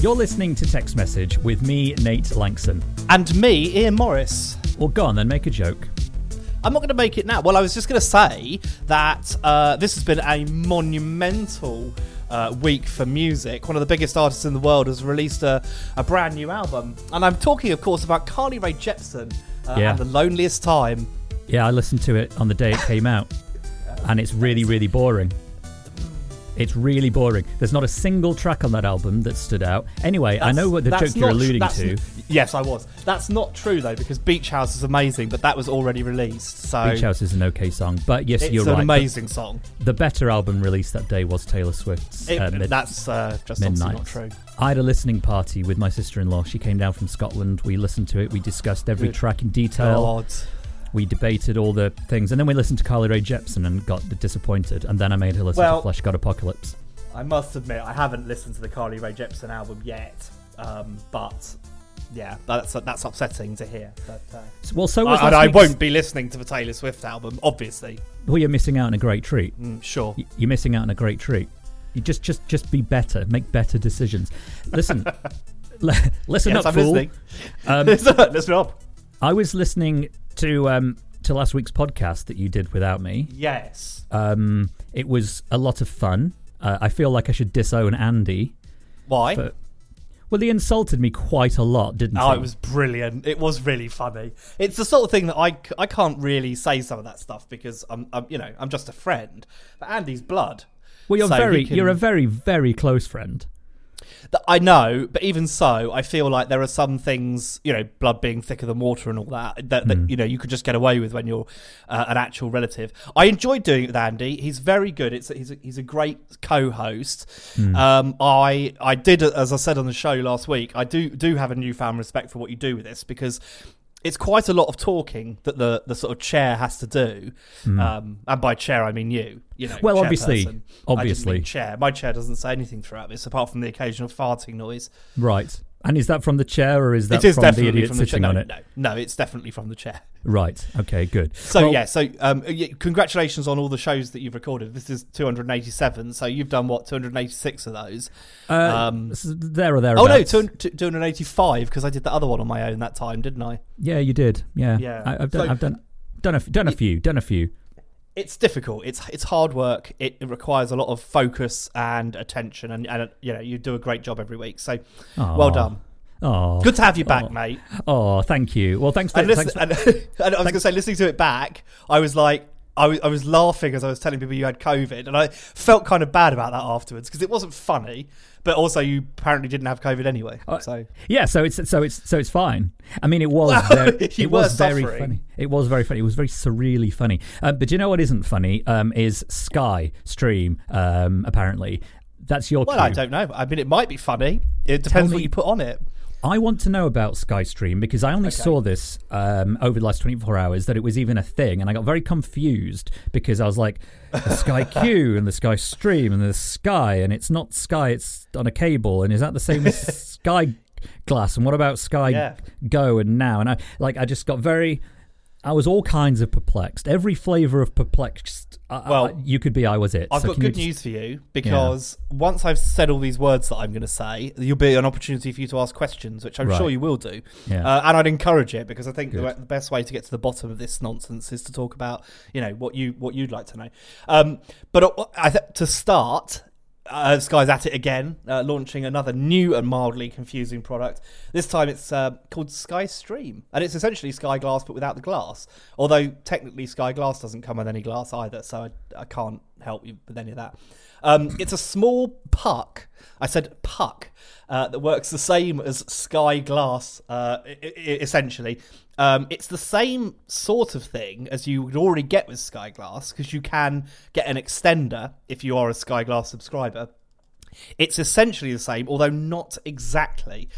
You're listening to Tech's Message with me, Nate Lanxon. And me, Ian Morris. Well, go on then, make a joke. I'm not going to make it now. Well, I was just going to say that uh, this has been a monumental uh, week for music. One of the biggest artists in the world has released a, a brand new album. And I'm talking, of course, about Carly Rae Jepsen uh, Yeah. and The Loneliest Time. Yeah, I listened to it on the day it came out, and it's really, really boring. It's really boring. There's not a single track on that album that stood out. Anyway, I know what the That's joke you're alluding to. Yes, I was. That's not true, though, because Beach House is amazing, but that was already released. So Beach House is an okay song, but yes, it's you're right. It's an amazing song. The, the better album released that day was Taylor Swift's It- uh, Mid- that's uh, just Midnight. not true. I had a listening party with my sister-in-law. She came down from Scotland. We listened to it. We discussed every Good track in detail. God. We debated all the things, and then we listened to Carly Rae Jepsen and got disappointed. And then I made her listen Well- to Fleshgod Apocalypse. I must admit, I haven't listened to the Carly Rae Jepsen album yet, um, but yeah, that's that's upsetting to hear. But, uh, Well, so was I, and I won't be listening to the Taylor Swift album, obviously. Well, you're missing out on a great treat. Mm, sure. You're missing out on a great treat. You just, just, just be better. Make better decisions. Listen, li- listen yes, up, I'm fool. Um, Listen up. I was listening to um, to last week's podcast that you did without me. Yes. Um, it was a lot of fun. Uh, I feel like I should disown Andy. Why? For, well, he insulted me quite a lot, didn't he? Oh, it was brilliant. It was really funny. It's the sort of thing that I, I can't really say some of that stuff because I'm, I'm you know I'm just a friend. But Andy's blood. Well, you're So very, can- you're a very, very close friend. Th- I know, but even so, I feel like there are some things, you know, blood being thicker than water and all that, that, that you know you could just get away with when you're uh, an actual relative. I enjoyed doing it with Andy. He's very good. It's he's a, he's a great co-host. Um, I I did, as I said on the show last week, I do do have a newfound respect for what you do with this because. It's quite a lot of talking that the, the sort of chair has to do, um, and by chair I mean you. You know, Well, obviously- chairperson. I didn't obviously. chair. My chair doesn't say anything throughout this, apart from the occasional farting noise. Right. And is that from the chair or is that it is from the idiot from the chair. sitting No, on it? no, no, it's definitely from the chair. Right. Okay. Good. So Well, yeah, so um, congratulations on all the shows that you've recorded. This is 287. So you've done what 286 of those. uh, um, there or there. Oh no, 200 285 because I did the other one on my own that time, didn't I? Yeah, you did. Yeah. Yeah. I, I've done. So- I've done. Done a, done a few. Done a few. It's difficult. It's it's hard work. It, it requires a lot of focus and attention, and, and you know you do a great job every week. So well done. Oh, Good to have you back, Oh. mate. Oh, thank you. Well, thanks for. And, listen, thanks for and, and I was going to say, listening to it back, I was like, I was, I was laughing as I was telling people you had COVID, and I felt kind of bad about that afterwards because it wasn't funny, but also you apparently didn't have COVID anyway. Uh, So yeah, so it's so it's so it's fine. I mean, it was very, it was were very funny. It was very funny. It was very surreally funny. Um, but you know what isn't funny? Um, is Sky Stream. Um, apparently, that's your. well, cue. I don't know. I mean, it might be funny. It depends me- what you put on it. I want to know about Skystream because I only saw this um, over the last 24 hours that it was even a thing, and I got very confused because I was like, the Sky Q and the Sky Stream and the Sky, and it's not Sky, it's on a cable, and is that the same as Sky Glass? And what about Sky Yeah. Go and Now? And I like, I just got very. I was all kinds of perplexed. Every flavor of perplexed. Uh, Well, uh, you could be. I was it. I've So got good just- news for you because once I've said all these words that I'm going to say, there'll be an opportunity for you to ask questions, which I'm Right. sure you will do. Yeah. Uh, and I'd encourage it because I think the, the best way to get to the bottom of this nonsense is to talk about, you know, what you what you'd like to know. Um, but uh, I th- to start. Uh, Sky's at it again, uh, launching another new and mildly confusing product. This time it's uh, called Sky Stream, and it's essentially Sky Glass but without the glass. Although technically Sky Glass doesn't come with any glass either, so I, I can't help you with any of that. Um, it's a small puck I said puck. Uh, that works the same as Sky Glass, uh, essentially. Um, it's the same sort of thing as you would already get with Sky Glass because you can get an extender if you are a Sky Glass subscriber. It's essentially the same, although not exactly.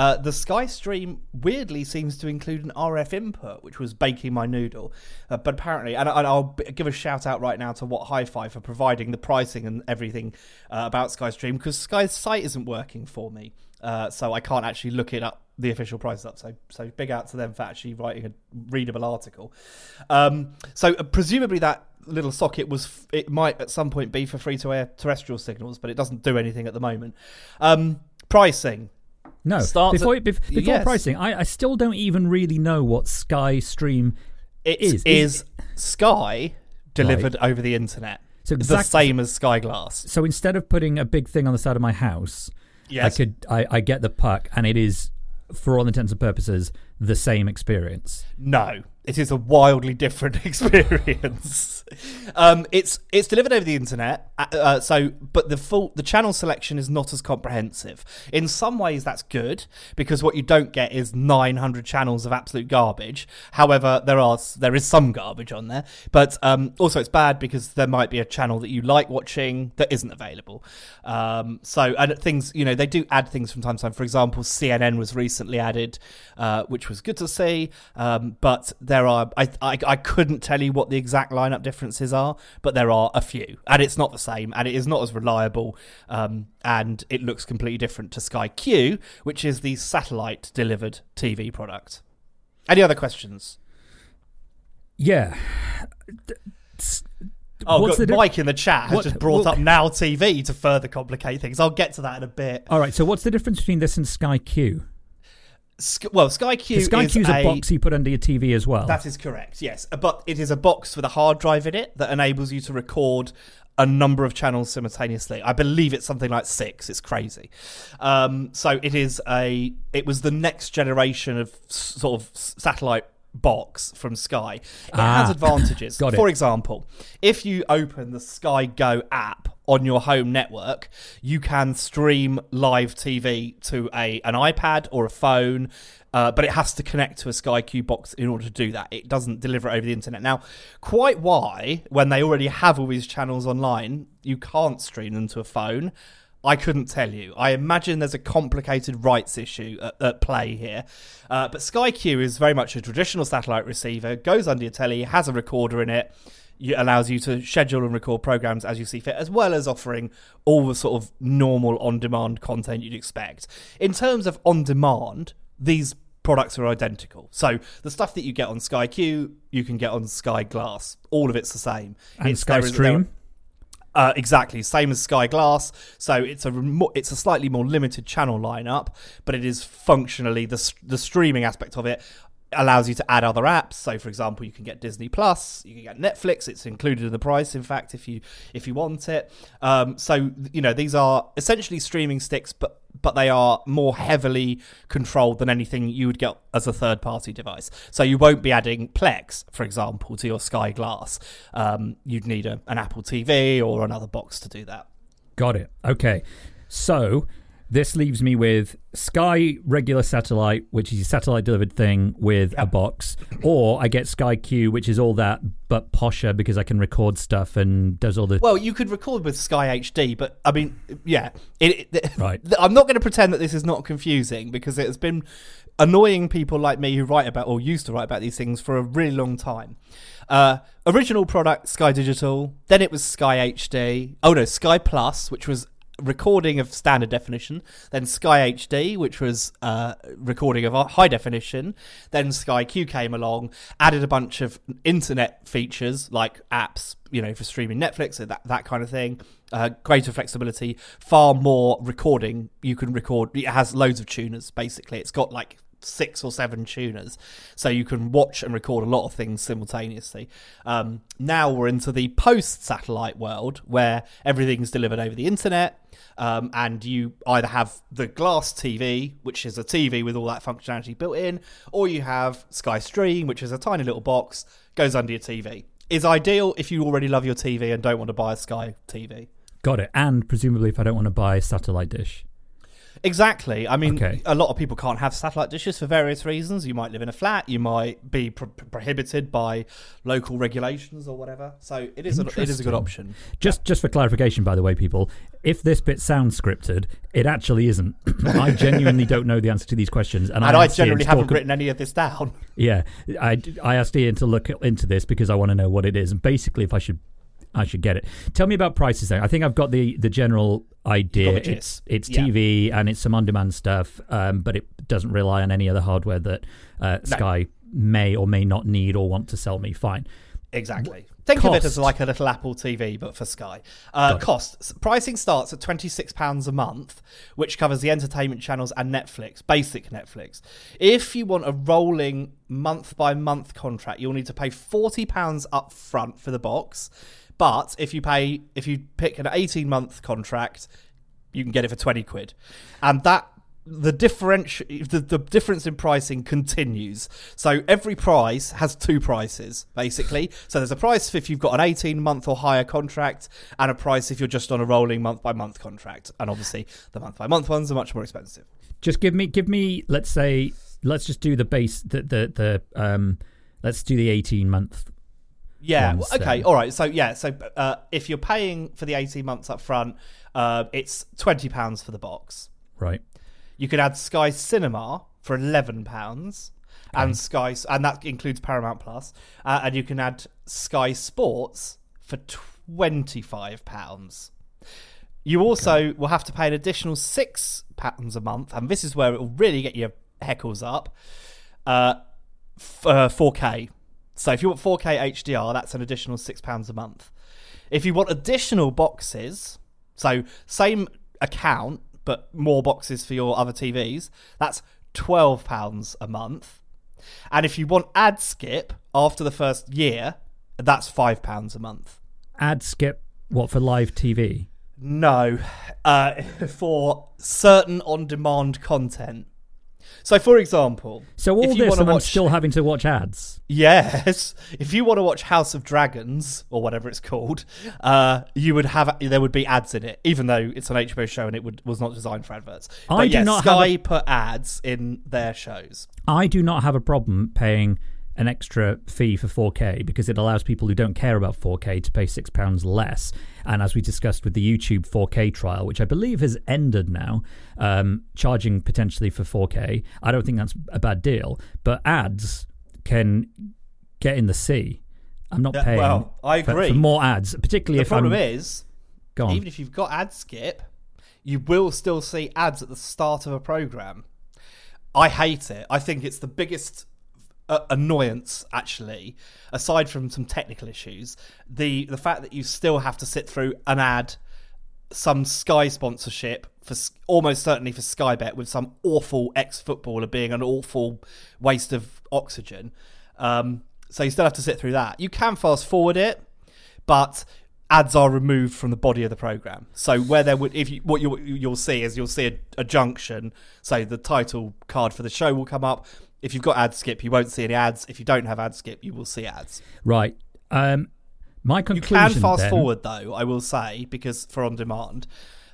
Uh, the SkyStream weirdly seems to include an RF input, which was baking my noodle. Uh, but apparently, and, and I'll give a shout out right now to What Hi-Fi for providing the pricing and everything uh, about SkyStream because Sky's site isn't working for me, uh, so I can't actually look it up, the official prices up. So, so big out to them for actually writing a readable article. Um, so uh, presumably that little socket was it might at some point be for free to air terrestrial signals, but it doesn't do anything at the moment. Um, pricing. No, Starts before at- before yes. pricing, I, I still don't even really know what Sky Stream It is. is, Is- Sky delivered over the internet. So exactly, the same as Sky Glass. So instead of putting a big thing on the side of my house, Yes. I could I, I get the puck, and it is, for all intents and purposes, the same experience. No, it is a wildly different experience. um, it's it's delivered over the internet, uh, uh, so but the full the channel selection is not as comprehensive. In some ways, that's good because what you don't get is 900 channels of absolute garbage. However, there are there is some garbage on there, but um, also it's bad because there might be a channel that you like watching that isn't available. Um, so and things you know they do add things from time to time. For example, CNN was recently added, uh, which was good to see. Um, but there are I, I I couldn't tell you what the exact lineup differences are, but there are a few, and it's not the same, and it is not as reliable, um, and it looks completely different to Sky Q, which is the satellite delivered TV product. Any other questions? Yeah. Oh, what's good. Mike in the chat has what- just brought what- up Now TV to further complicate things. I'll get to that in a bit. All right. So what's the difference between this and Sky Q? Well, Sky Q Sky is a, a box you put under your TV as well. That is correct, yes. But it is a box with a hard drive in it that enables you to record a number of channels simultaneously. I believe it's something like six. It's crazy. Um, so it is a. It was the next generation of sort of satellite box from Sky. It Ah. has advantages. Got it. For example, if you open the Sky Go app on your home network, you can stream live TV to a an iPad or a phone. Uh, but it has to connect to a Sky Q box in order to do that. It doesn't deliver it over the internet. Now, quite why, when they already have all these channels online, you can't stream them to a phone, I couldn't tell you. I imagine there's a complicated rights issue at, at play here. Uh, but Sky Q is very much a traditional satellite receiver, goes under your telly, has a recorder in it, it allows you to schedule and record programs as you see fit, as well as offering all the sort of normal on demand content you'd expect. In terms of on demand, these products are identical. So the stuff that you get on Sky Q, you can get on Sky Glass. All of it's the same. and It's- Sky there is- there- Stream. Uh, exactly, same as Sky Glass. So it's a remo- it's a slightly more limited channel lineup, but it is functionally the the streaming aspect of it allows you to add other apps. So, for example, you can get Disney Plus, you can get Netflix. It's included in the price, in fact, if you if you want it. Um, so you know these are essentially streaming sticks, but but they are more heavily controlled than anything you would get as a third party device. So you won't be adding Plex, for example, to your Sky Glass. Um, you'd need a, an Apple TV or another box to do that. Got it. Okay. So this leaves me with Sky regular satellite, which is a satellite delivered thing with a box, or I get Sky Q, which is all that but posher because I can record stuff and does all the. Well, you could record with Sky HD, but I mean, yeah, it, it, Right. I'm not going to pretend that this is not confusing because it has been annoying people like me who write about or used to write about these things for a really long time. Uh, original product Sky Digital, then it was Sky HD. Oh no, Sky Plus, which was recording of standard definition, then Sky HD, which was uh, recording of high definition, then Sky Q came along, added a bunch of internet features like apps, you know, for streaming Netflix that that kind of thing. Uh, greater flexibility, far more recording. You can record. It has loads of tuners. Basically, it's got like six or seven tuners, so you can watch and record a lot of things simultaneously. Um, now we're into the post-satellite world where everything's delivered over the internet, um, and you either have the glass TV, which is a TV with all that functionality built in, or you have Sky Stream, which is a tiny little box goes under your TV. Is ideal if you already love your TV and don't want to buy a Sky TV. Got it. And presumably, if I don't want to buy a satellite dish. Exactly. I mean, Okay. a lot of people can't have satellite dishes for various reasons. You might live in a flat. You might be pro- prohibited by local regulations or whatever. So it is a, it is a good option. Just, just for clarification, by the way, people, if this bit sounds scripted, it actually isn't. I genuinely don't know the answer to these questions, and, And I Ian generally haven't talk- written any of this down. Yeah, I, I asked Ian to look into this because I want to know what it is, and basically, if I should, I should get it. Tell me about prices. Then I think I've got the the general idea. The It's it's Yeah. TV and it's some on demand stuff, um, but it doesn't rely on any other hardware that uh, No. Sky may or may not need or want to sell me. Fine. Exactly. Think of it as like a little Apple TV, but for Sky. Uh, cost pricing starts at twenty six pounds a month, which covers the entertainment channels and Netflix, basic Netflix. If you want a rolling month by month contract, you'll need to pay forty pounds up front for the box. But if you pay, if you pick an eighteen month contract, you can get it for 20 quid and that the differential the, the difference in pricing continues so every price has two prices basically so there's a price if you've got an 18 month or higher contract and a price if you're just on a rolling month by month contract and obviously the month by month ones are much more expensive Just give me give me. Let's say let's just do the base the the the um. Let's do the eighteen month. Yeah. well, okay. All right. So yeah. So uh, if you're paying for the 18 months up front, uh, it's 20 pounds for the box. Right. You could add Sky Cinema for 11 pounds, and Sky, and that includes Paramount Plus, uh, and you can add Sky Sports for 25 pounds. You also will have to pay an additional six pounds a month, and this is where it will really get your heckles up. Uh, f- uh, 4K. So if you want 4K HDR, that's an additional six pounds a month. If you want additional boxes, so same account but more boxes for your other TVs, that's twelve pounds a month. And if you want ad skip after the first year, that's five pounds a month. Ad skip. What for live TV? No, uh, for certain on-demand content. So, for example, So all if you this, and I'm still having to watch ads. Yes, if you want to watch House of Dragons or whatever it's called, uh, you would have there would be ads in it, even though it's an HBO show and it would, was not designed for adverts. I but do yeah, not have Sky a- put ads in their shows. I do not have a problem paying an extra fee for 4K because it allows people who don't care about 4K to pay six pounds less. And as we discussed with the YouTube 4K trial, which I believe has ended now, um, charging potentially for 4K, I don't think that's a bad deal. But ads can get in the sea. I'm not Yeah, paying well, I for- agree. For, more ads, particularly if The if problem I'm is, even if you've got ad skip, you will still see ads at the start of a program. I hate it. I think it's the biggest uh, annoyance, actually, aside from some technical issues. The the fact that you still have to sit through an ad, some Sky sponsorship for almost certainly for Sky Bet with some awful ex footballer being an awful waste of oxygen. Um, so you still have to sit through that. You can fast forward it, but ads are removed from the body of the program. So where there would, if you, what you'll, you'll see is you'll see a, a junction. So the title card for the show will come up. If you've got ad skip, you won't see any ads. If you don't have ad skip, you will see ads. right. Um, my You conclusion can fast then- forward though, I will say, because for on demand,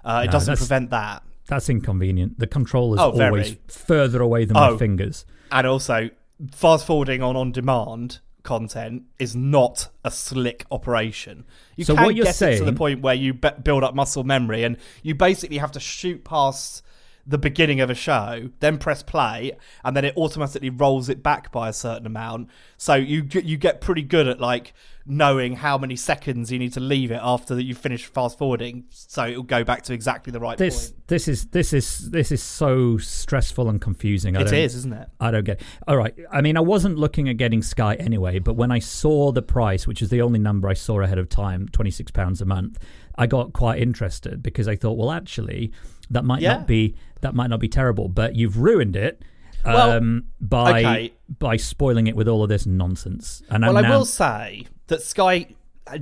uh, it No, doesn't prevent that. That's inconvenient. The controller's Oh, very. always further away than my Oh. fingers. And also, fast forwarding on on demand content is not a slick operation. You So can what you're get it to the point where you be- build up muscle memory, and you basically have to shoot past the beginning of a show, then press play, and then it automatically rolls it back by a certain amount. So you get- you get pretty good at like knowing how many seconds you need to leave it after that you finish fast forwarding, so it'll go back to exactly the right This point. this is this is this is so stressful and confusing. I It is, isn't it? I don't get. All right. I mean, I wasn't looking at getting Sky anyway, but when I saw the price, which is the only number I saw ahead of time, twenty six pounds a month, I got quite interested because I thought, well, actually, that might Yeah. not be that might not be terrible. But you've ruined it Well, um, by okay. by spoiling it with all of this nonsense. And Well, I'm I will say that Sky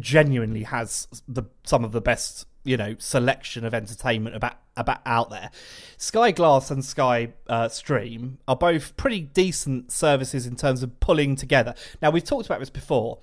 genuinely has the some of the best, you know, selection of entertainment about about out there. Sky Glass and Sky uh, Stream are both pretty decent services in terms of pulling together. Now we've talked about this before.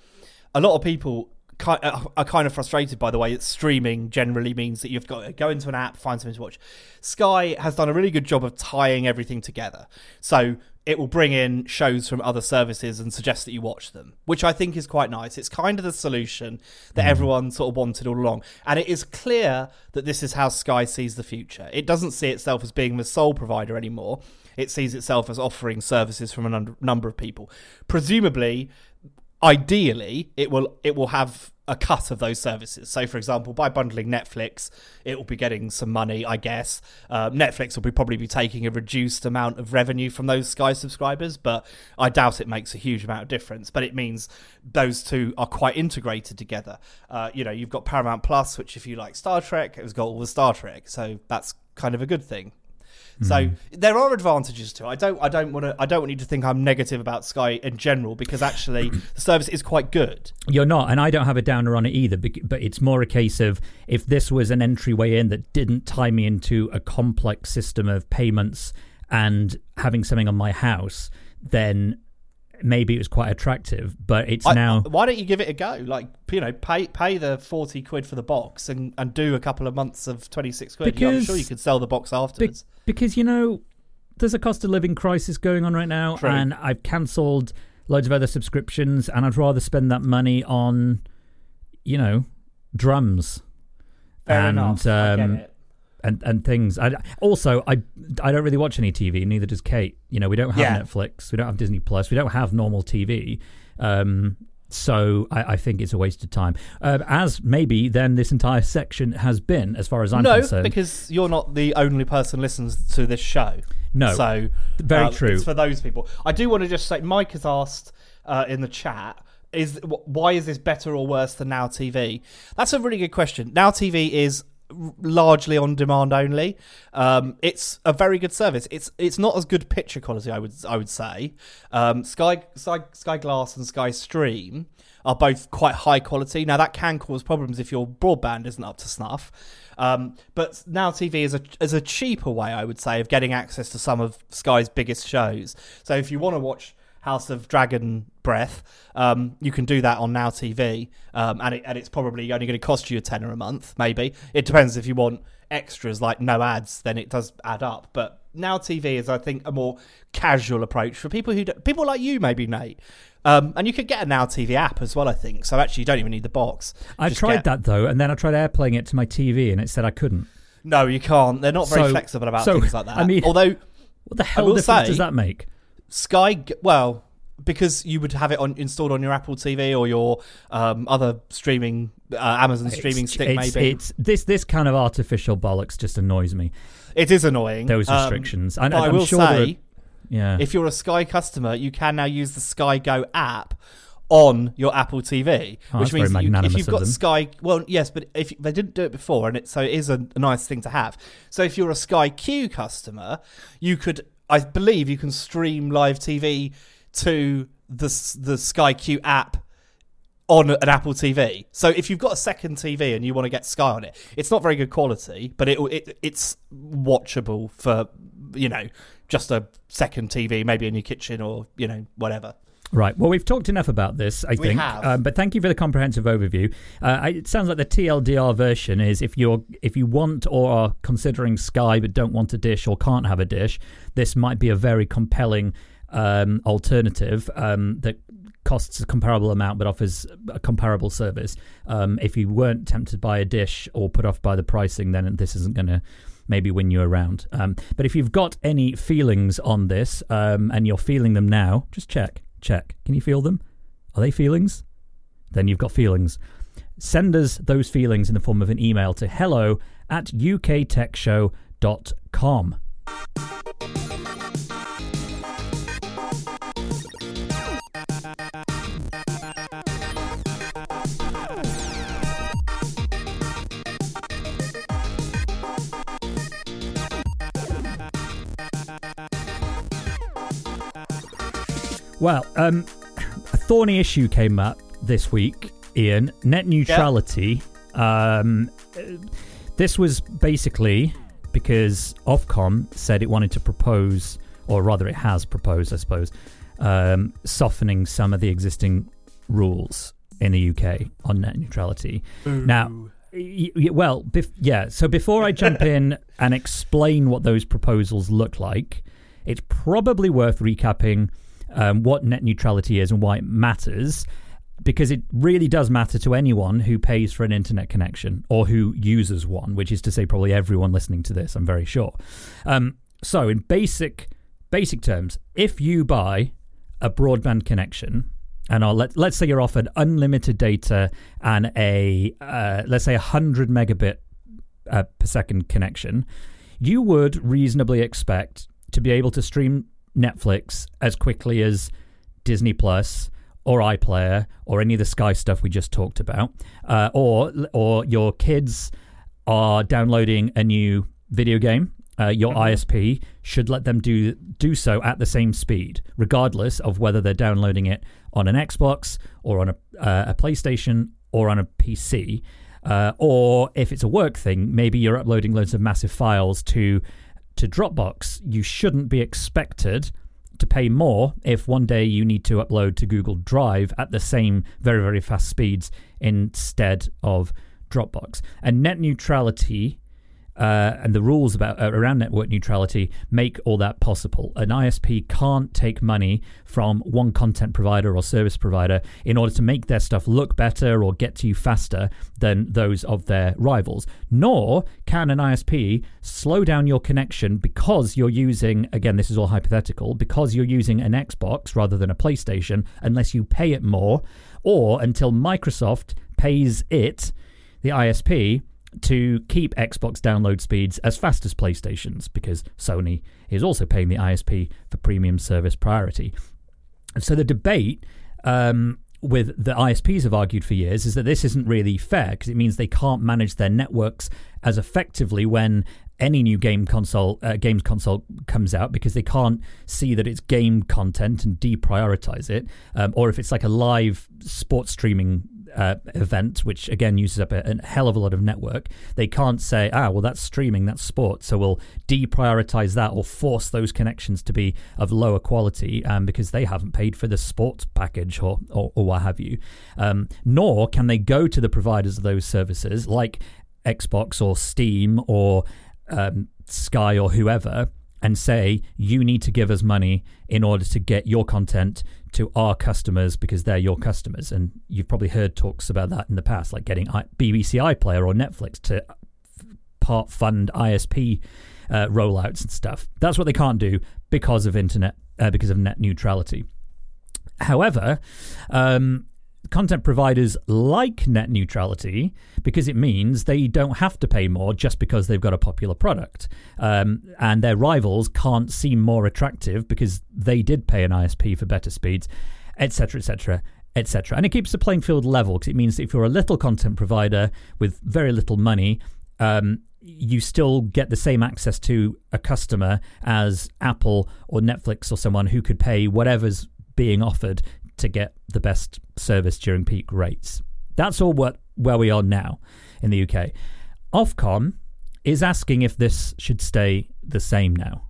A lot of people uh, are kind of frustrated by the way that streaming generally means that you've got to go into an app, find something to watch. Sky has done a really good job of tying everything together. So it will bring in shows from other services and suggest that you watch them, which I think is quite nice. It's kind of the solution that mm. everyone sort of wanted all along. And it is clear that this is how Sky sees the future. It doesn't see itself as being the sole provider anymore. It sees itself as offering services from a number of people. Presumably, ideally it will it will have a cut of those services. So, for example, by bundling Netflix, it will be getting some money, I guess. Uh, Netflix will be probably be taking a reduced amount of revenue from those Sky subscribers, but I doubt it makes a huge amount of difference. But it means those two are quite integrated together. Uh, you know, you've got Paramount Plus, which, if you like Star Trek, it has got all the Star Trek, so that's kind of a good thing. So mm. there are advantages to it. I don't I don't want to I don't want you to think I'm negative about Sky in general because actually the service is quite good. You're not, and I don't have a downer on it either. But it's more a case of if this was an entryway in that didn't tie me into a complex system of payments and having something on my house, then maybe it was quite attractive, but it's I, now. Why don't you give it a go? Like you know, pay pay the forty quid for the box and, and do a couple of months of twenty six quid. Because, I'm sure you could sell the box afterwards. Be, because you know, there's a cost of living crisis going on right now, True. and I've cancelled loads of other subscriptions, and I'd rather spend that money on, you know, drums. Fair and. Um, and and things. I, also, I I don't really watch any TV. Neither does Kate. You know, we don't have yeah. Netflix. We don't have Disney Plus. We don't have normal TV. Um, so I, I, think it's a waste of time. Uh, as maybe then this entire section has been, as far as I'm no, concerned. because you're not the only person listens to this show. No, so very um, true. It's for those people. I do want to just say, Mike has asked uh, in the chat is why is this better or worse than Now TV? That's a really good question. Now TV is largely on demand only. Um, it's a very good service. It's it's not as good picture quality, I would I would say. Um, Sky, Sky Sky Glass and Sky Stream are both quite high quality. Now that can cause problems if your broadband isn't up to snuff. Um, but now TV is a is a cheaper way, I would say, of getting access to some of Sky's biggest shows. So if you want to watch House of Dragon Breath, um, you can do that on Now TV, um, and, it, and it's probably only going to cost you a tenner a month, maybe. It depends if you want extras like no ads, then it does add up. But Now TV is, I think, a more casual approach for people who people like you, maybe Nate. Um, and you could get a Now TV app as well, I think. So actually, you don't even need the box. I tried get... that though, and then I tried airplaying it to my TV, and it said I couldn't. No, you can't. They're not very so, flexible about so, things like that. I mean, although, what the hell difference say, does that make? Sky, well, because you would have it on installed on your Apple TV or your um, other streaming uh, Amazon streaming it's, stick. It's, maybe it's this this kind of artificial bollocks just annoys me. It is annoying those um, restrictions. Um, I, I will sure say, yeah, if you're a Sky customer, you can now use the Sky Go app on your Apple TV, oh, which means you, if you've got Sky, well, yes, but if they didn't do it before, and it so it is a, a nice thing to have. So if you're a Sky Q customer, you could, I believe, you can stream live TV to the the Sky Q app on an Apple TV. So if you've got a second TV and you want to get Sky on it, it's not very good quality, but it, it it's watchable for you know just a second TV, maybe in your kitchen or you know whatever. Right. Well, we've talked enough about this, I think. Um, but thank you for the comprehensive overview. Uh, I, it sounds like the TLDR version is if you're if you want or are considering Sky but don't want a dish or can't have a dish, this might be a very compelling um, alternative um, that costs a comparable amount but offers a comparable service. Um, if you weren't tempted by a dish or put off by the pricing, then this isn't going to maybe win you around. Um, but if you've got any feelings on this um, and you're feeling them now, just check. Check. Can you feel them? Are they feelings? Then you've got feelings. Send us those feelings in the form of an email to hello at uktechshow.com. Well, um, a thorny issue came up this week, Ian. Net neutrality. Um, this was basically because Ofcom said it wanted to propose, or rather, it has proposed, I suppose, um, softening some of the existing rules in the UK on net neutrality. Now, y- y- well, bef- yeah. So before I jump in and explain what those proposals look like, it's probably worth recapping um, what net neutrality is and why it matters. Because it really does matter to anyone who pays for an internet connection or who uses one, which is to say, probably everyone listening to this. I'm very sure. Um, so, in basic basic terms, if you buy a broadband connection, and I'll let let's say you're offered unlimited data and a uh, let's say hundred megabit uh, per second connection, you would reasonably expect to be able to stream Netflix as quickly as Disney Plus or iPlayer or any of the Sky stuff we just talked about, uh, or or your kids are downloading a new video game uh, your ISP should let them do do so at the same speed, regardless of whether they're downloading it on an Xbox or on a, uh, a PlayStation or on a PC. Uh, or if it's a work thing, maybe you're uploading loads of massive files to to Dropbox. You shouldn't be expected to pay more if one day you need to upload to Google Drive at the same very very fast speeds instead of Dropbox. And net neutrality uh, and the rules about uh, around network neutrality make all that possible. An ISP can't take money from one content provider or service provider in order to make their stuff look better or get to you faster than those of their rivals. Nor can an ISP slow down your connection because you're using again this is all hypothetical because you're using an Xbox rather than a PlayStation unless you pay it more or until Microsoft pays it the ISP to keep Xbox download speeds as fast as PlayStation's because Sony is also paying the ISP for premium service priority. So the debate um, with the ISPs have argued for years is that this isn't really fair because it means they can't manage their networks as effectively when any new game console uh, games console comes out because they can't see that it's game content and deprioritize it um, or if it's like a live sports streaming uh, event, which again uses up a, a, hell of a lot of network, they can't say, ah, well, that's streaming, that's sport, so we'll deprioritize that or force those connections to be of lower quality um, because they haven't paid for the sports package or, or, or what have you. Um, nor can they go to the providers of those services like Xbox or Steam or um, Sky or whoever and say you need to give us money in order to get your content to our customers because they're your customers. And you've probably heard talks about that in the past like getting BBC iPlayer or Netflix to part fund ISP uh, rollouts and stuff. That's what they can't do because of internet uh, because of net neutrality. However um, content providers like net neutrality because it means they don't have to pay more just because they've got a popular product. Um, and their rivals can't seem more attractive because they did pay an ISP for better speeds, etc., etc., etc. And it keeps the playing field level because it means if you're a little content provider with very little money, um, you still get the same access to a customer as Apple or Netflix or someone who could pay whatever's being offered to get the best service during peak rates. That's all what, where we are now in the UK. Ofcom is asking if this should stay the same now.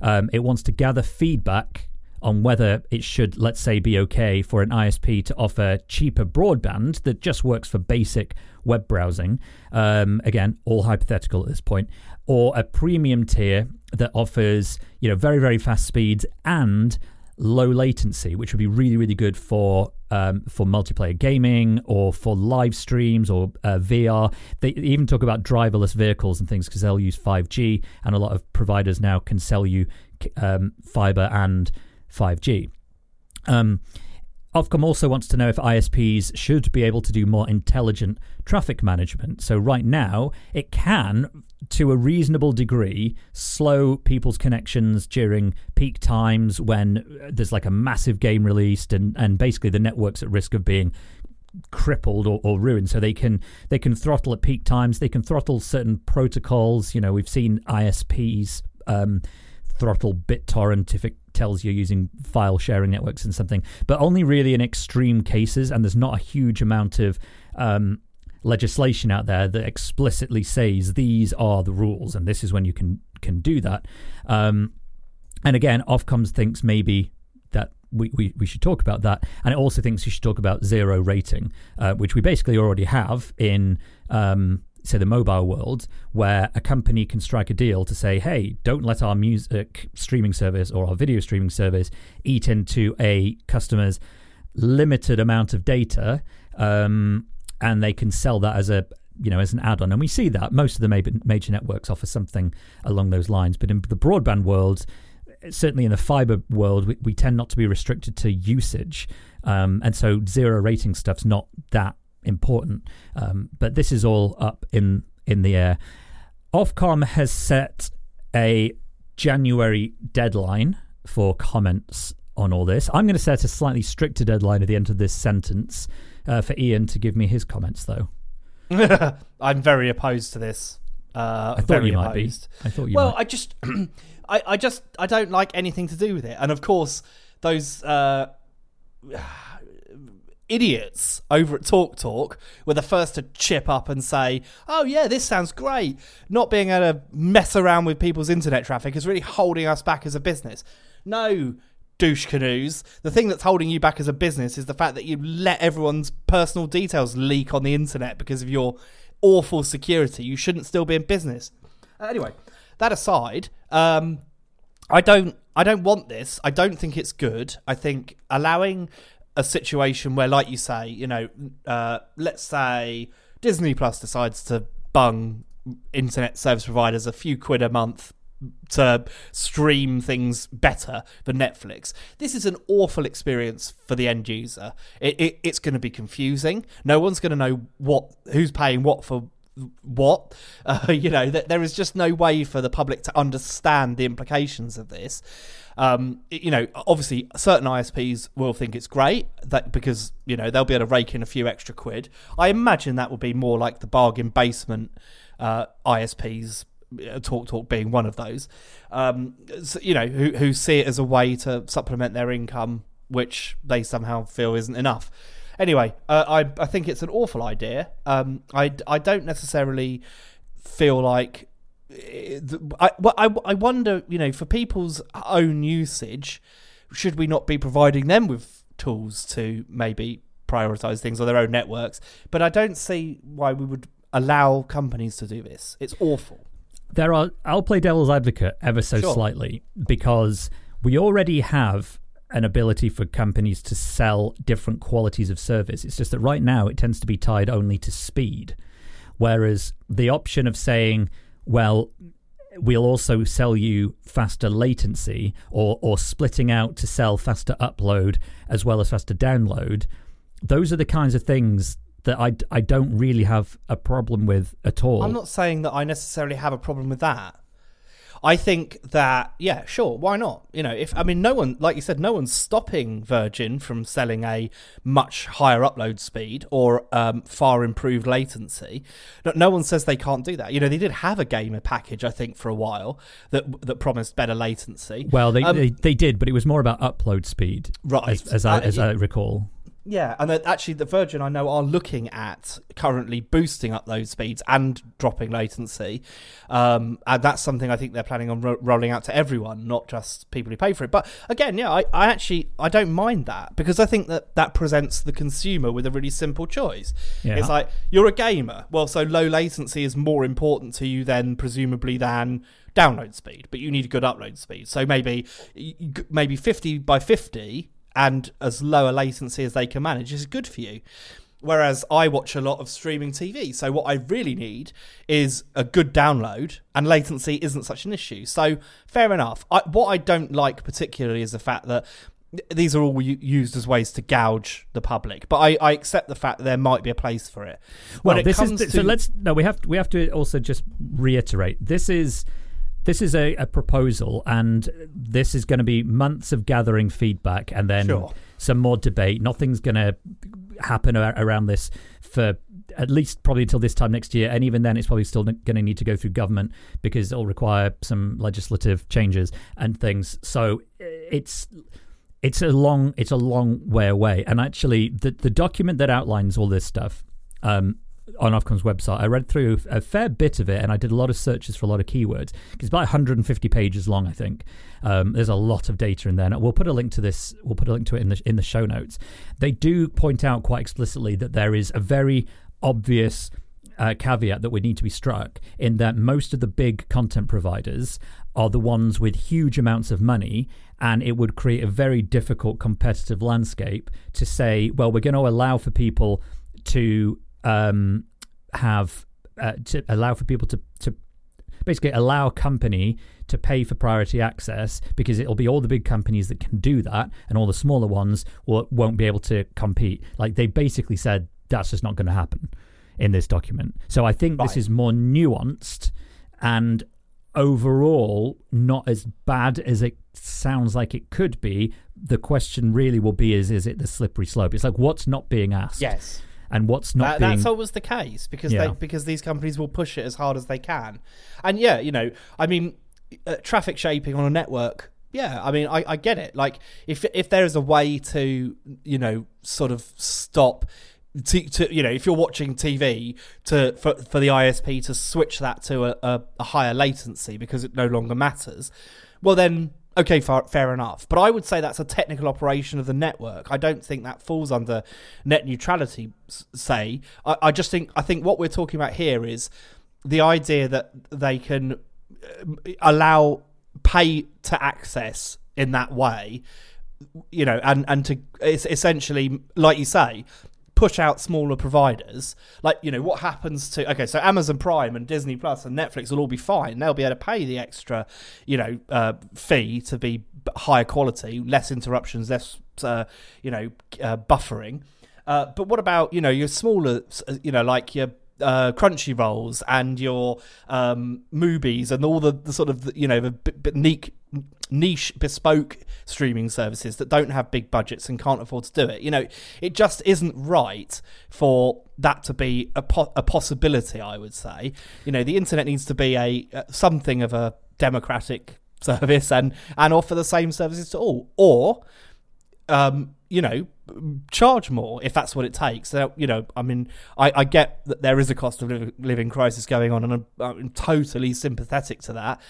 Um, it wants to gather feedback on whether it should, let's say, be okay for an ISP to offer cheaper broadband that just works for basic web browsing. Um, again, all hypothetical at this point, or a premium tier that offers, you know, very very fast speeds and low latency, which would be really, really good for um, for multiplayer gaming or for live streams or uh, VR. They even talk about driverless vehicles and things because they'll use 5G, and a lot of providers now can sell you um, fiber and 5G. Um, Ofcom also wants to know if ISPs should be able to do more intelligent traffic management. So, right now, it can, to a reasonable degree, slow people's connections during peak times when there's like a massive game released and, and basically the network's at risk of being crippled or, or ruined. So they can they can throttle at peak times. They can throttle certain protocols. You know we've seen isps um, throttle BitTorrent if it tells you're using file sharing networks and something, but only really in extreme cases. And there's not a huge amount of um, legislation out there that explicitly says these are the rules and this is when you can can do that. Um, and again, Ofcom thinks maybe that we, we, we should talk about that. And it also thinks you should talk about zero rating, uh, which we basically already have in, um, say, the mobile world, where a company can strike a deal to say, hey, don't let our music streaming service or our video streaming service eat into a customer's limited amount of data. Um, and they can sell that as a you know as an add-on and we see that most of the major networks offer something along those lines but in the broadband world certainly in the fiber world, we, we tend not to be restricted to usage, um, and so zero rating stuff's not that important. Um, but this is all up in in the air. Ofcom has set a January deadline for comments on all this. I'm going to set a slightly stricter deadline at the end of this sentence uh, for Ian to give me his comments, though. I'm very opposed to this. Uh, I thought you might be. I thought you. Well, might. I just I, I just I don't like anything to do with it. And of course, those uh, idiots over at Talk Talk were the first to chip up and say, "Oh yeah, this sounds great." Not being able to mess around with people's internet traffic is really holding us back as a business. No, douche canoes. The thing that's holding you back as a business is the fact that you let everyone's personal details leak on the internet because of your awful security. You shouldn't still be in business. Anyway, that aside, um, I don't I don't want this. I don't think it's good. I think allowing a situation where, like you say, you know, uh, let's say Disney Plus decides to bung internet service providers a few quid a month to stream things better than Netflix. This is an awful experience for the end user. It, it, it's going to be confusing. No one's going to know what who's paying what for what? Uh, you know, there is just no way for the public to understand the implications of this. Um, you know, obviously, certain ISPs will think it's great that because you know they'll be able to rake in a few extra quid. I imagine that will be more like the bargain basement uh, ISPs. Uh, talk Talk being one of those, um, so, you know, who who see it as a way to supplement their income, which they somehow feel isn't enough. Anyway, uh, I I think it's an awful idea. Um, I I don't necessarily feel like. I, I, I wonder, you know, for people's own usage, should we not be providing them with tools to maybe prioritize things on their own networks? But I don't see why we would allow companies to do this. It's awful. There are. I'll play devil's advocate ever so sure. slightly because we already have an ability for companies to sell different qualities of service. It's just that right now it tends to be tied only to speed. Whereas the option of saying, well, we'll also sell you faster latency or, or splitting out to sell faster upload as well as faster download, those are the kinds of things that I, I don't really have a problem with at all. I'm not saying that I necessarily have a problem with that. I think that yeah, sure, why not? You know, if I mean, no one, like you said, no one's stopping Virgin from selling a much higher upload speed or um, far improved latency. No, no, one says they can't do that. You know, they did have a gamer package, I think, for a while that that promised better latency. Well, they um, they, they, did, but it was more about upload speed, right? As, as I, uh, as I recall. Yeah, and actually, the Virgin I know are looking at currently boosting up those speeds and dropping latency, um, and that's something I think they're planning on ro- rolling out to everyone, not just people who pay for it. But again, yeah, I, I actually I don't mind that because I think that that presents the consumer with a really simple choice. Yeah. It's like you're a gamer, well, so low latency is more important to you then presumably than download speed, but you need a good upload speed. So maybe maybe fifty by fifty and as low a latency as they can manage is good for you. Whereas I watch a lot of streaming TV, so what I really need is a good download, and latency isn't such an issue. So fair enough. I, what I don't like particularly is the fact that these are all used as ways to gouge the public. But I, I accept the fact that there might be a place for it. When well, it this is to... so. Let's no. We have we have to also just reiterate. This is this is a, a proposal, and this is going to be months of gathering feedback and then sure. some more debate. Nothing's going to happen around this for at least probably until this time next year, and even then, it's probably still going to need to go through government because it'll require some legislative changes and things. So it's it's a long it's a long way away. And actually, the the document that outlines all this stuff um, on Ofcom's website. I read through a fair bit of it, and I did a lot of searches for a lot of keywords. It's about 150 pages long, I think. Um, there's a lot of data in there. And we'll put a link to this. We'll put a link to it in the in the show notes. They do point out quite explicitly that there is a very obvious uh, caveat that would need to be struck in that most of the big content providers are the ones with huge amounts of money and it would create a very difficult competitive landscape to say well we're going to allow for people to um, have uh, to allow for people to to basically allow a company to pay for priority access because it'll be all the big companies that can do that and all the smaller ones will, won't be able to compete. Like they basically said that's just not going to happen in this document. So i think right. this is more nuanced and overall not as bad as it sounds like it could be. The question really will be is is it the slippery slope? It's like what's not being asked? Yes and what's not that, being... that's always the case because yeah. they because these companies will push it as hard as they can and yeah you know i mean uh, traffic shaping on a network yeah i mean I, I get it like if if there is a way to you know sort of stop to, to, you know if you're watching TV to for, for the ISP to switch that to a, a, a, higher latency because it no longer matters, well then okay fair, fair enough. But I would say that's a technical operation of the network. I don't think that falls under net neutrality. Say I, I just think I think what we're talking about here is the idea that they can uh, allow pay to access in that way you know and and to it's essentially like you say push out smaller providers. Like, you know, what happens to okay, so Amazon Prime and Disney Plus and Netflix will all be fine. They'll be able to pay the extra, you know, uh, fee to be higher quality, less interruptions, less, uh, you know, uh, buffering. Uh, but what about you know your smaller, you know, like your uh, Crunchyrolls and your um, Mubies and all the, the sort of you know the b- b- niche, niche bespoke streaming services that don't have big budgets and can't afford to do it. You know, it just isn't right for that to be a, po- a possibility. I would say, you know, the internet needs to be a uh, something of a democratic service and and offer the same services to all, or um, you know, charge more if that's what it takes. You know, I mean, I, I get that there is a cost of living crisis going on, and I'm, I'm totally sympathetic to that.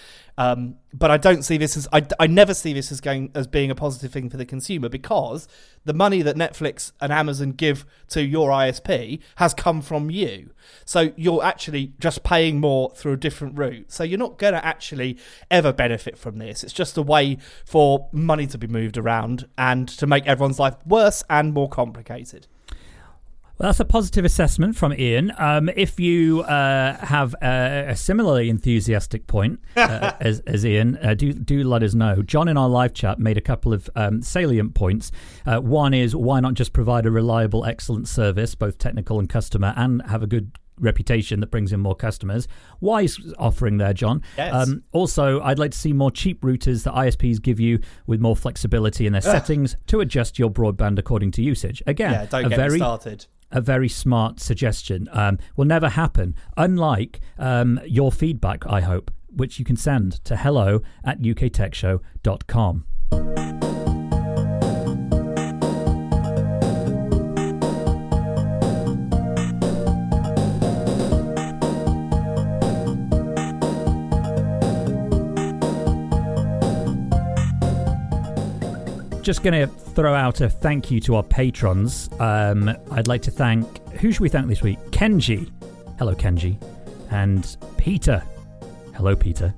Um, but I don't see this as I, I never see this as going as being a positive thing for the consumer because the money that Netflix and Amazon give to your ISP has come from you. So you're actually just paying more through a different route. So you're not going to actually ever benefit from this. It's just a way for money to be moved around and to make everyone's life worse and more complicated. Well, that's a positive assessment from Ian. Um, if you uh, have a, a, similarly enthusiastic point uh, as, as, Ian, uh, do do let us know. John in our live chat made a couple of um, salient points. Uh, one is why not just provide a reliable, excellent service, both technical and customer, and have a good reputation that brings in more customers. Wise offering there, John. Yes. Um, also, I'd like to see more cheap routers that ISPs give you with more flexibility in their Ugh. settings to adjust your broadband according to usage. Again, yeah, don't get very, started a very smart suggestion. Um, will never happen, unlike um, your feedback, I hope, which you can send to hello at uktechshow.com. just going to throw out a thank you to our patrons. Um, I'd like to thank who should we thank this week? Kenji, hello Kenji, and Peter, hello Peter.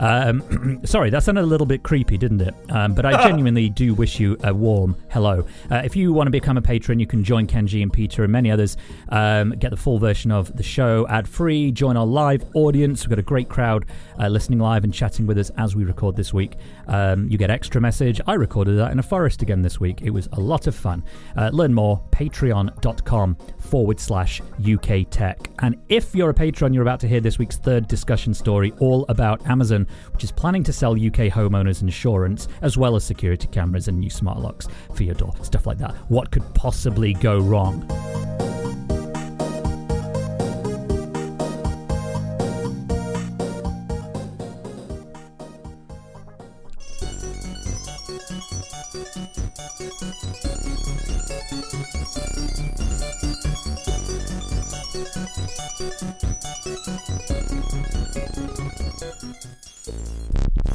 Um, sorry, that sounded a little bit creepy, didn't it? Um, but I genuinely do wish you a warm hello. Uh, if you want to become a patron, you can join Kenji and Peter and many others. Um, get the full version of the show ad free. Join our live audience. We've got a great crowd uh, listening live and chatting with us as we record this week. Um, you get extra message. I recorded that in a forest again this week. It was a lot of fun. Uh, learn more patreon.com forward slash UK Tech. And if you're a patron, you're about to hear this week's third discussion story all about Amazon which is planning to sell UK homeowners insurance as well as security cameras and new smart locks for your door, stuff like that. What could possibly go wrong?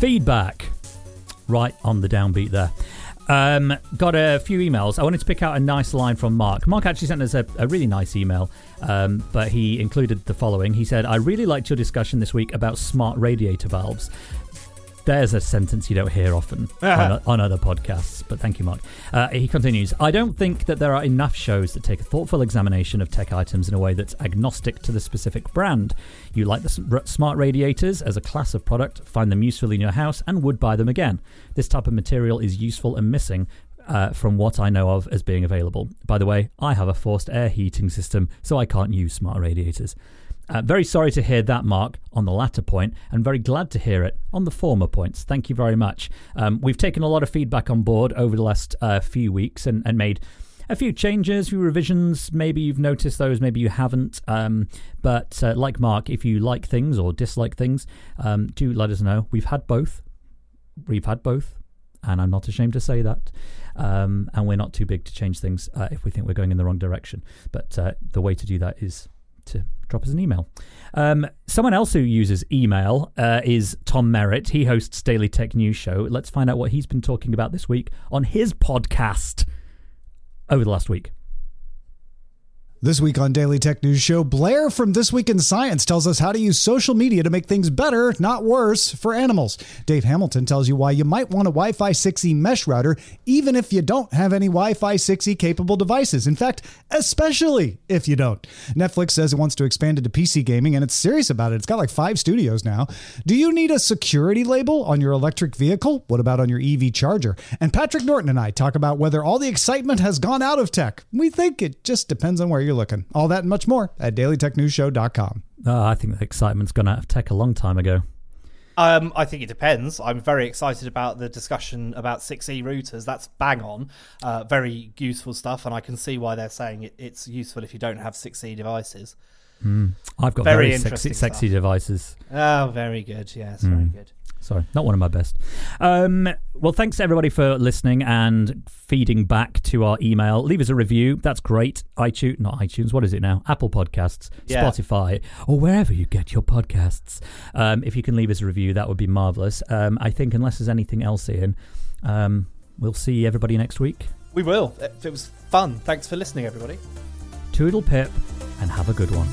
Feedback. Right on the downbeat there. Um, got a few emails. I wanted to pick out a nice line from Mark. Mark actually sent us a, a really nice email, um, but he included the following. He said, I really liked your discussion this week about smart radiator valves. There's a sentence you don't hear often on, on, other podcasts, but thank you, Mark. Uh, he continues I don't think that there are enough shows that take a thoughtful examination of tech items in a way that's agnostic to the specific brand. You like the smart radiators as a class of product, find them useful in your house, and would buy them again. This type of material is useful and missing. Uh, from what I know of as being available. By the way, I have a forced air heating system, so I can't use smart radiators. Uh, very sorry to hear that, Mark, on the latter point, and very glad to hear it on the former points. Thank you very much. Um, we've taken a lot of feedback on board over the last uh, few weeks and, and made a few changes, few revisions. Maybe you've noticed those, maybe you haven't. Um, but uh, like Mark, if you like things or dislike things, um, do let us know. We've had both. We've had both, and I'm not ashamed to say that. Um, and we're not too big to change things uh, if we think we're going in the wrong direction. But uh, the way to do that is to drop us an email. Um, someone else who uses email uh, is Tom Merritt. He hosts Daily Tech News Show. Let's find out what he's been talking about this week on his podcast over the last week. This week on Daily Tech News Show, Blair from This Week in Science tells us how to use social media to make things better, not worse, for animals. Dave Hamilton tells you why you might want a Wi Fi 6E mesh router, even if you don't have any Wi Fi 6E capable devices. In fact, especially if you don't. Netflix says it wants to expand into PC gaming, and it's serious about it. It's got like five studios now. Do you need a security label on your electric vehicle? What about on your EV charger? And Patrick Norton and I talk about whether all the excitement has gone out of tech. We think it just depends on where you're you're looking. All that and much more at dailytechnewsshow.com. Oh, I think the excitement's gone out of tech a long time ago. Um, I think it depends. I'm very excited about the discussion about 6E routers. That's bang on. Uh, very useful stuff, and I can see why they're saying it, it's useful if you don't have 6E devices. Mm. I've got very, very sexy, sexy devices. Oh, very good. Yes, mm. very good. Sorry, not one of my best. Um, well, thanks everybody for listening and feeding back to our email. Leave us a review. That's great. iTunes, not iTunes. What is it now? Apple Podcasts, yeah. Spotify, or wherever you get your podcasts. Um, if you can leave us a review, that would be marvelous. Um, I think unless there's anything else, Ian, um, we'll see everybody next week. We will. It was fun. Thanks for listening, everybody. Toodle pip, and have a good one.